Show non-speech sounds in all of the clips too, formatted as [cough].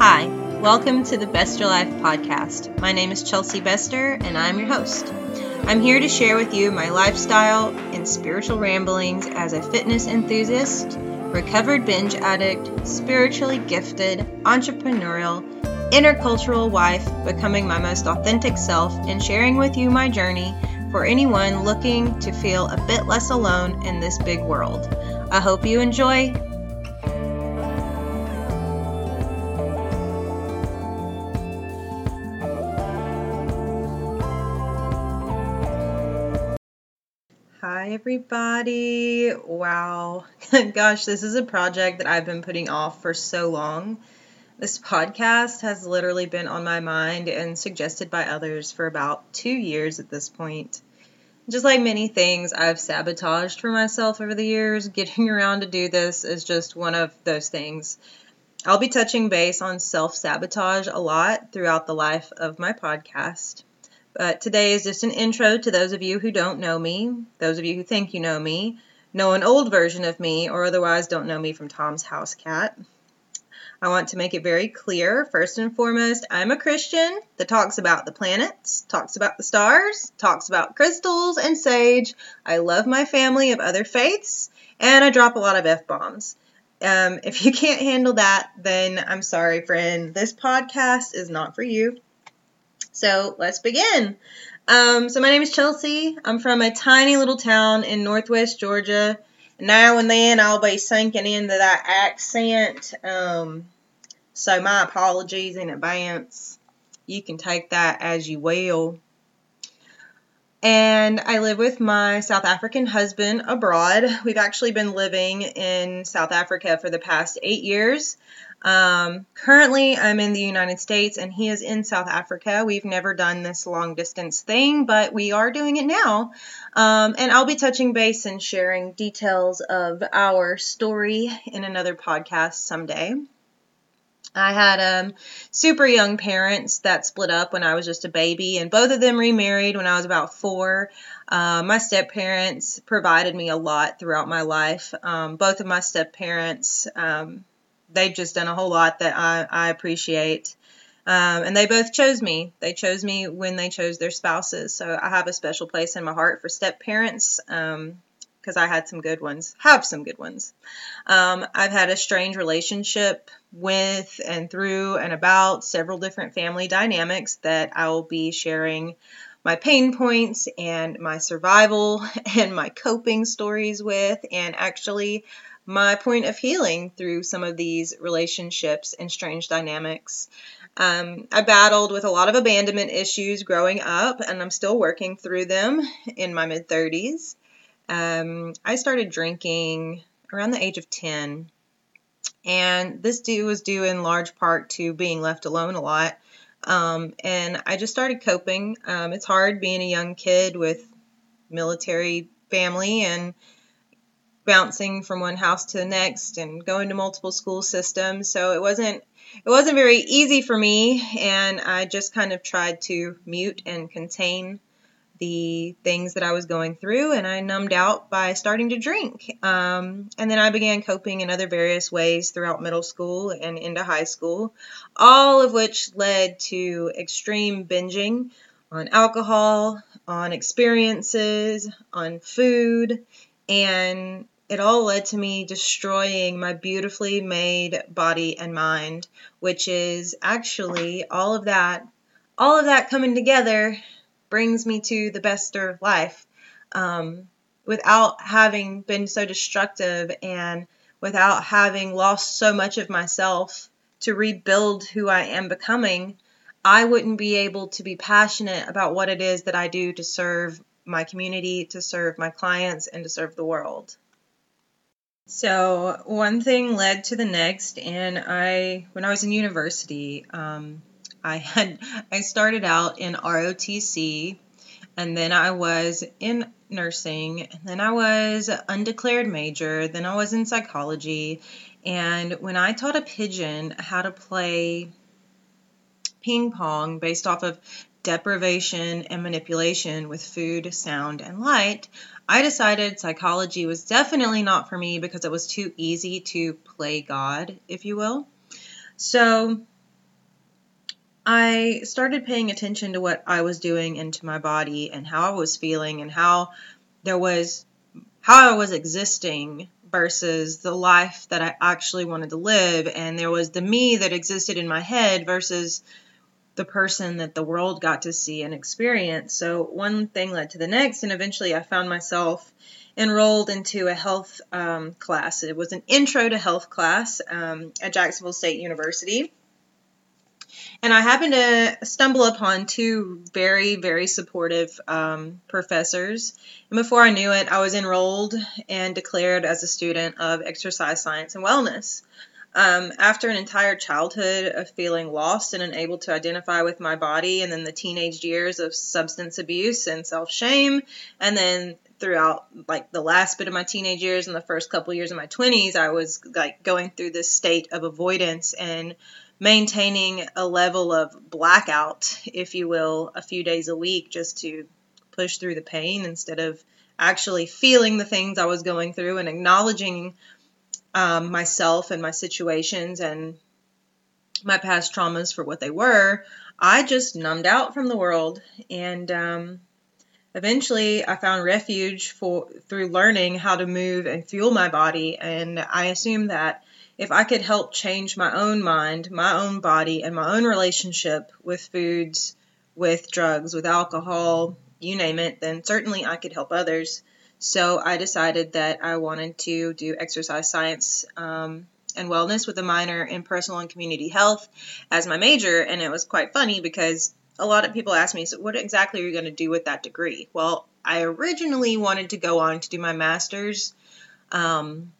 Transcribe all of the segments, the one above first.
Hi, welcome to the Bester Life podcast. My name is Chelsea Bester, and I'm your host. I'm here to share with you my lifestyle and spiritual ramblings as a fitness enthusiast, recovered binge addict, spiritually gifted, entrepreneurial, intercultural wife, becoming my most authentic self, and sharing with you my journey for anyone looking to feel a bit less alone in this big world. I hope you enjoy. Hi, everybody. Wow. [laughs] Gosh, this is a project that I've been putting off for so long. This podcast has literally been on my mind and suggested by others for about two years at this point. Just like many things I've sabotaged for myself over the years, [laughs] getting around to do this is just one of those things. I'll be touching base on self sabotage a lot throughout the life of my podcast. But today is just an intro to those of you who don't know me, those of you who think you know me, know an old version of me, or otherwise don't know me from Tom's House Cat. I want to make it very clear, first and foremost, I'm a Christian that talks about the planets, talks about the stars, talks about crystals and sage. I love my family of other faiths, and I drop a lot of F bombs. Um, if you [laughs] can't handle that, then I'm sorry, friend. This podcast is not for you. So let's begin. Um, so my name is Chelsea. I'm from a tiny little town in northwest Georgia. Now and then I'll be sinking into that accent. Um, so my apologies in advance. You can take that as you will. And I live with my South African husband abroad. We've actually been living in South Africa for the past eight years. Um, currently, I'm in the United States and he is in South Africa. We've never done this long distance thing, but we are doing it now. Um, and I'll be touching base and sharing details of our story in another podcast someday. I had um, super young parents that split up when I was just a baby, and both of them remarried when I was about four. Uh, my step parents provided me a lot throughout my life. Um, both of my step parents um, they've just done a whole lot that I, I appreciate. Um, and they both chose me. They chose me when they chose their spouses. So I have a special place in my heart for step parents because um, I had some good ones, have some good ones. Um, I've had a strange relationship with and through and about several different family dynamics that I will be sharing my pain points and my survival [laughs] and my coping stories with. And actually, my point of healing through some of these relationships and strange dynamics. Um, I battled with a lot of abandonment issues growing up, and I'm still working through them in my mid 30s. Um, I started drinking around the age of 10, and this due was due in large part to being left alone a lot. Um, and I just started coping. Um, it's hard being a young kid with military family and bouncing from one house to the next and going to multiple school systems. So it wasn't it wasn't very easy for me and I just kind of tried to mute and contain the things that I was going through and I numbed out by starting to drink. Um, and then I began coping in other various ways throughout middle school and into high school, all of which led to extreme binging on alcohol, on experiences, on food, and it all led to me destroying my beautifully made body and mind, which is actually all of that, all of that coming together brings me to the Bester Life. Um, without having been so destructive and without having lost so much of myself to rebuild who I am becoming, I wouldn't be able to be passionate about what it is that I do to serve my community, to serve my clients, and to serve the world. So one thing led to the next, and I, when I was in university, um, I had [laughs] I started out in ROTC, and then I was in nursing, and then I was undeclared major, then I was in psychology, and when I taught a pigeon how to play ping pong based off of deprivation and manipulation with food, sound, and light, I decided psychology was definitely not for me because it was too easy to play God, if you will. So I started paying attention to what I was doing into my body and how I was feeling and how there was how I was existing versus the life that I actually wanted to live and there was the me that existed in my head versus the person that the world got to see and experience. So one thing led to the next, and eventually I found myself enrolled into a health um, class. It was an intro to health class um, at Jacksonville State University. And I happened to stumble upon two very, very supportive um, professors. And before I knew it, I was enrolled and declared as a student of exercise science and wellness. Um, after an entire childhood of feeling lost and unable to identify with my body, and then the teenage years of substance abuse and self shame, and then throughout like the last bit of my teenage years and the first couple years of my 20s, I was like going through this state of avoidance and maintaining a level of blackout, if you will, a few days a week just to push through the pain instead of actually feeling the things I was going through and acknowledging um, myself and my situations and my past traumas for what they were, I just numbed out from the world. And um, eventually, I found refuge for through learning how to move and fuel my body. And I assumed that if I could help change my own mind, my own body, and my own relationship with foods, with drugs, with alcohol, you name it, then certainly I could help others. So I decided that I wanted to do exercise science um, and wellness with a minor in personal and community health as my major. And it was quite funny because a lot of people ask me, so what exactly are you going to do with that degree? Well, I originally wanted to go on to do my master's. Um,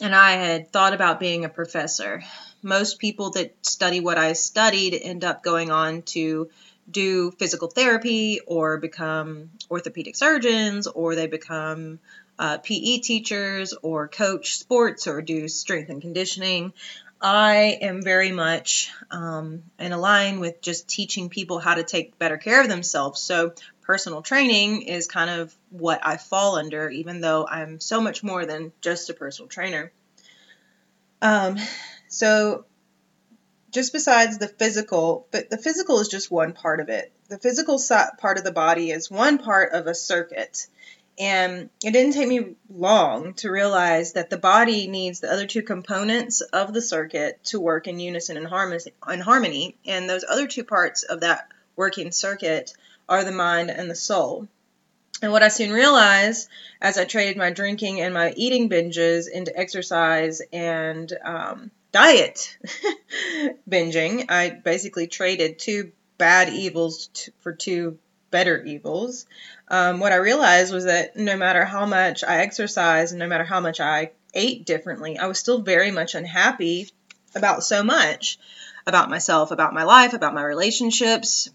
and I had thought about being a professor. Most people that study what I studied end up going on to do physical therapy or become orthopedic surgeons or they become uh, PE teachers or coach sports or do strength and conditioning. I am very much um, in a line with just teaching people how to take better care of themselves. So, personal training is kind of what I fall under, even though I'm so much more than just a personal trainer. Um, so, just besides the physical, but the physical is just one part of it. The physical part of the body is one part of a circuit. And it didn't take me long to realize that the body needs the other two components of the circuit to work in unison and harmony. And those other two parts of that working circuit are the mind and the soul. And what I soon realized as I traded my drinking and my eating binges into exercise and um, diet [laughs] binging. I basically traded two bad evils t- for two better evils. Um, what I realized was that no matter how much I exercised and no matter how much I ate differently, I was still very much unhappy about so much about myself, about my life, about my relationships,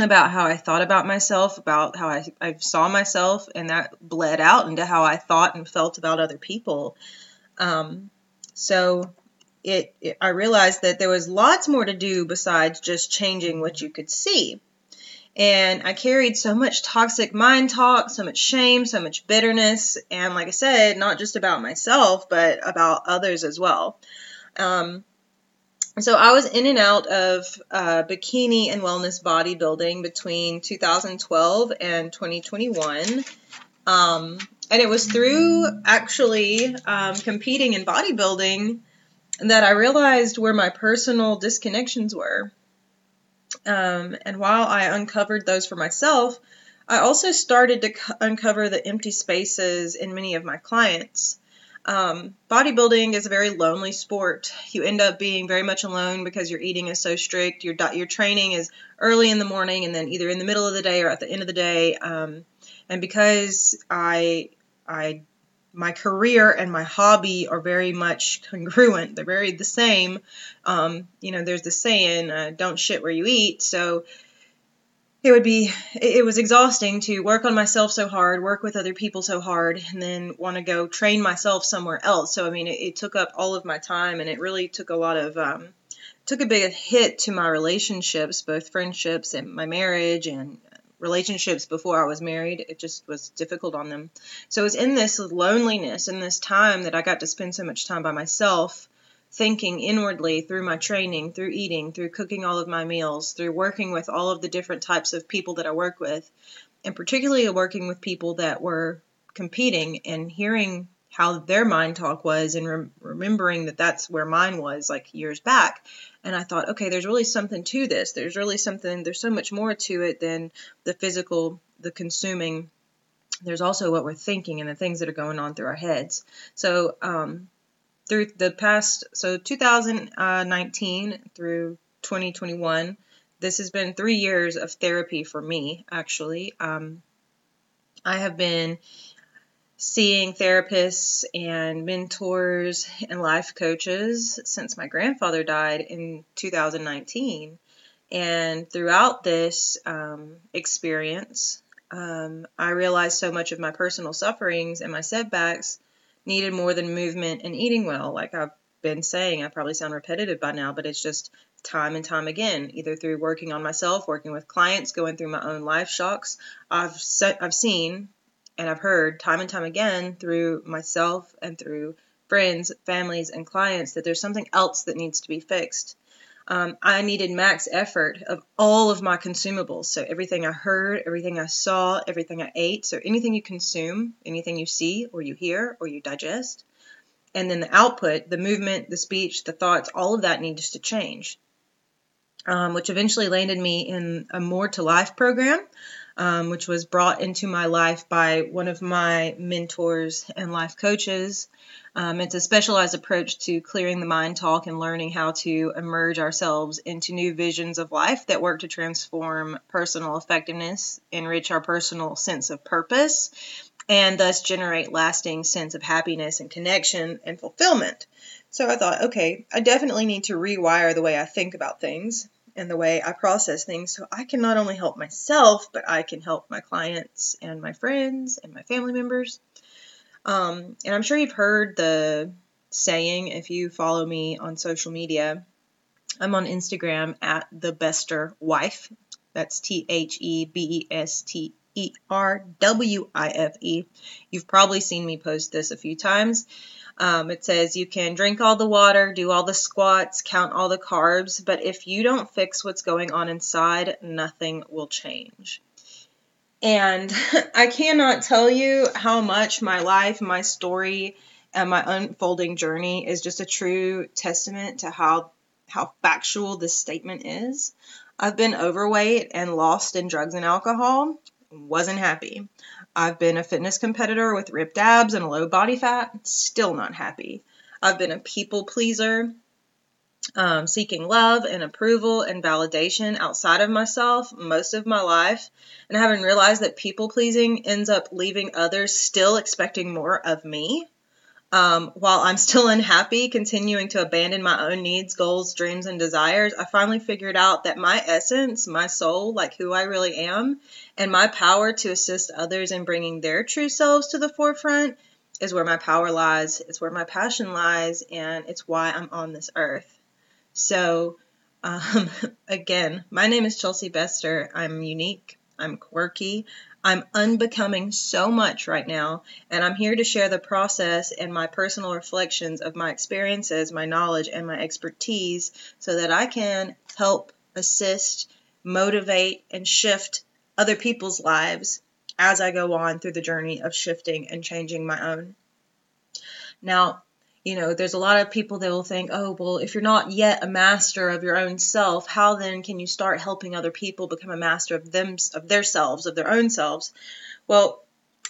about how I thought about myself, about how I, I saw myself, and that bled out into how I thought and felt about other people. Um, so it, it, I realized that there was lots more to do besides just changing what you could see. And I carried so much toxic mind talk, so much shame, so much bitterness, and like I said, not just about myself, but about others as well. Um, so I was in and out of uh, bikini and wellness bodybuilding between 2012 and 2021. Um, and it was through actually um, competing in bodybuilding that I realized where my personal disconnections were. Um, and while I uncovered those for myself, I also started to c- uncover the empty spaces in many of my clients. Um, bodybuilding is a very lonely sport. You end up being very much alone because your eating is so strict. Your your training is early in the morning and then either in the middle of the day or at the end of the day. Um, and because I I my career and my hobby are very much [laughs] congruent. They're very the same. Um, you know, there's the saying, uh, "Don't shit where you eat." So it would be it was exhausting to work on myself so hard, work with other people so hard, and then want to go train myself somewhere else. So I mean, it, it took up all of my time, and it really took a lot of um, took a big hit to my relationships, both friendships and my marriage and relationships before I was married. It just was difficult on them. So it was in this loneliness, in this time that I got to spend so much time by myself thinking inwardly through my training, through eating, through cooking all of my meals, through working with all of the different types of people that I work with, and particularly working with people that were competing and hearing how their mind talk was and rem- remembering that that's where mine was like years back. And i thought okay there's really something to this. There's really something there's so much more to it than the physical the consuming. There's also what we're thinking and the things that are going on through our heads. So um, through the past so 2019 through 2021 this has been three years of therapy for me actually. Um, i have been seeing therapists and mentors and life coaches since my grandfather died in 2019. And throughout this um, experience, um, I realized so much of my personal sufferings and my setbacks needed more than movement and eating well. Like I've been saying, I probably sound repetitive by now, but it's just time and time again, either through working on myself, working with clients, going through my own life shocks. I've set, I've seen and I've heard time and time again through myself and through friends, families, and clients that there's something else that needs to be fixed. Um, I needed max effort of all of my consumables. So everything I heard, everything I saw, everything I ate. So anything you consume, anything you see or you hear or you digest. And then the output, the movement, the speech, the thoughts, all of that needs to change. Um, which eventually landed me in a More to Life program, um, which was brought into my life by one of my mentors and life coaches. Um, it's a specialized approach to clearing the mind talk and learning how to emerge ourselves into new visions of life that work to transform personal effectiveness, enrich our personal sense of purpose, and thus generate lasting sense of happiness and connection and fulfillment. So I thought, okay, I definitely need to rewire the way I think about things and the way I process things so I can not only help myself, but I can help my clients and my friends and my family members. Um, and I'm sure you've heard the saying if you follow me on social media. I'm on Instagram at the Bester Wife. That's T H E B E S T E R W I F E. You've probably seen me post this a few times. Um, it says you can drink all the water, do all the squats, count all the carbs, but if you don't fix what's going on inside, nothing will change. And [laughs] I cannot tell you how much my life, my story, and my unfolding journey is just a true testament to how how factual this statement is. I've been overweight and lost in drugs and alcohol. Wasn't happy. I've been a fitness competitor with ripped abs and low body fat, still not happy. I've been a people pleaser, um, seeking love and approval and validation outside of myself most of my life, and having realized that people pleasing ends up leaving others still expecting more of me um, while I'm still [laughs] unhappy, continuing to abandon my own needs, goals, dreams, and desires, I finally figured out that my essence, my soul, like who I really am, and my power to assist others in bringing their true selves to the forefront is where my power lies, it's where my passion lies, and it's why I'm on this earth. So, um, [laughs] again, my name is Chelsea Bester. I'm unique, I'm quirky, I'm unbecoming so much right now, and I'm here to share the process and my personal reflections of my experiences, my knowledge, and my expertise so that I can help, assist, motivate, and shift other people's lives as I go on through the journey of shifting and changing my own. Now, you know, there's a lot of people that will think, oh, well, if you're not yet a master of your own self, how then can you start helping other people become a master of them, of their selves, of their own selves? Well,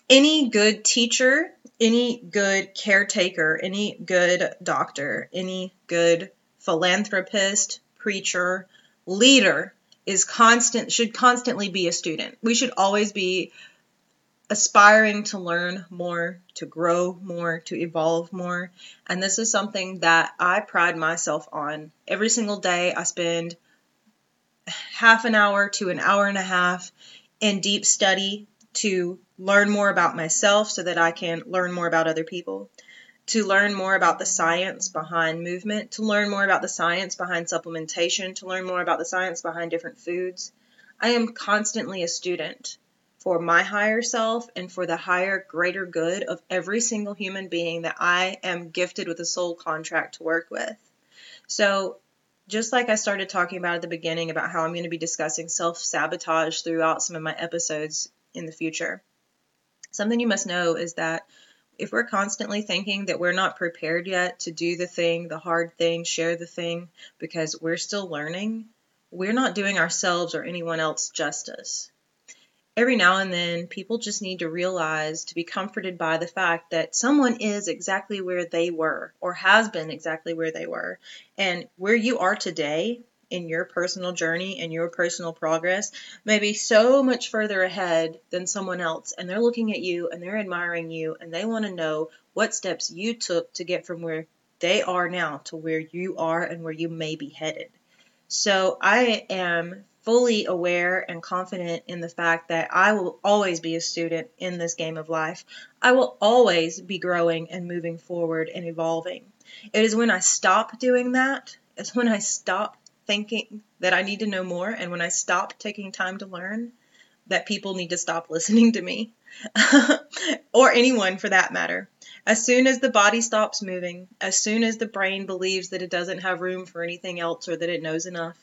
any good teacher, any good caretaker, any good doctor, any good philanthropist, preacher, leader is constant should constantly be a student. We should always be aspiring to learn more, to grow more, to evolve more. And this is something that I pride myself on. Every single day, I spend half an hour to an hour and a half in deep study to learn more about myself so that I can learn more about other people, to learn more about the science behind movement, to learn more about the science behind supplementation, to learn more about the science behind different foods. I am constantly a student for my higher self and for the higher, greater good of every single human being that I am gifted with a soul contract to work with. So, just like I started talking about at the beginning about how I'm going to be discussing self sabotage throughout some of my episodes in the future, something you must know is that if we're constantly thinking that we're not prepared yet to do the thing, the hard thing, share the thing, because we're still learning, we're not doing ourselves or anyone else justice. Every now and then, people just need to realize to be comforted by the fact that someone is exactly where they were or has been exactly where they were. And where you are today in your personal journey and your personal progress may be so much further ahead than someone else. And they're looking at you and they're admiring you and they want to know what steps you took to get from where they are now to where you are and where you may be headed. So I am fully aware and confident in the fact that I will always be a student in this game of life. I will always be growing and moving forward and evolving. It is when I stop doing that, it's when I stop thinking that I need to know more and when I stop taking time to learn that people need to stop [laughs] listening to me [laughs] or anyone for that matter. As soon as the body stops moving, as soon as the brain believes that it doesn't have room for anything else or that it knows enough,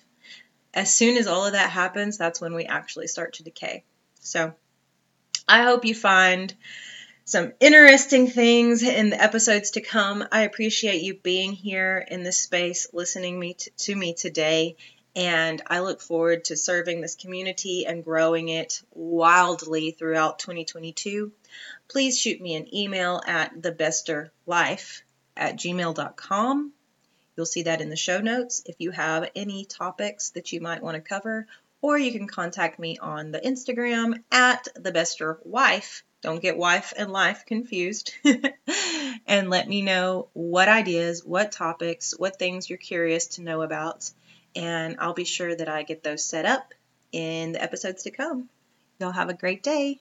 as soon as all of that happens, that's when we actually start to decay. So I hope you find some interesting things in the episodes to come. I appreciate you being here in this space, listening me to, to me today, and I look forward to serving this community and growing it wildly throughout 2022. Please shoot me an email at thebesterlife at gmail.com. You'll see that in the show notes if you have any topics that you might want to cover, or you can contact me on the Instagram at thebesterwife don't get wife and life confused. [laughs] and let me know what ideas, what topics, what things you're curious to know about. And I'll be sure that I get those set up in the episodes to come. Y'all have a great day.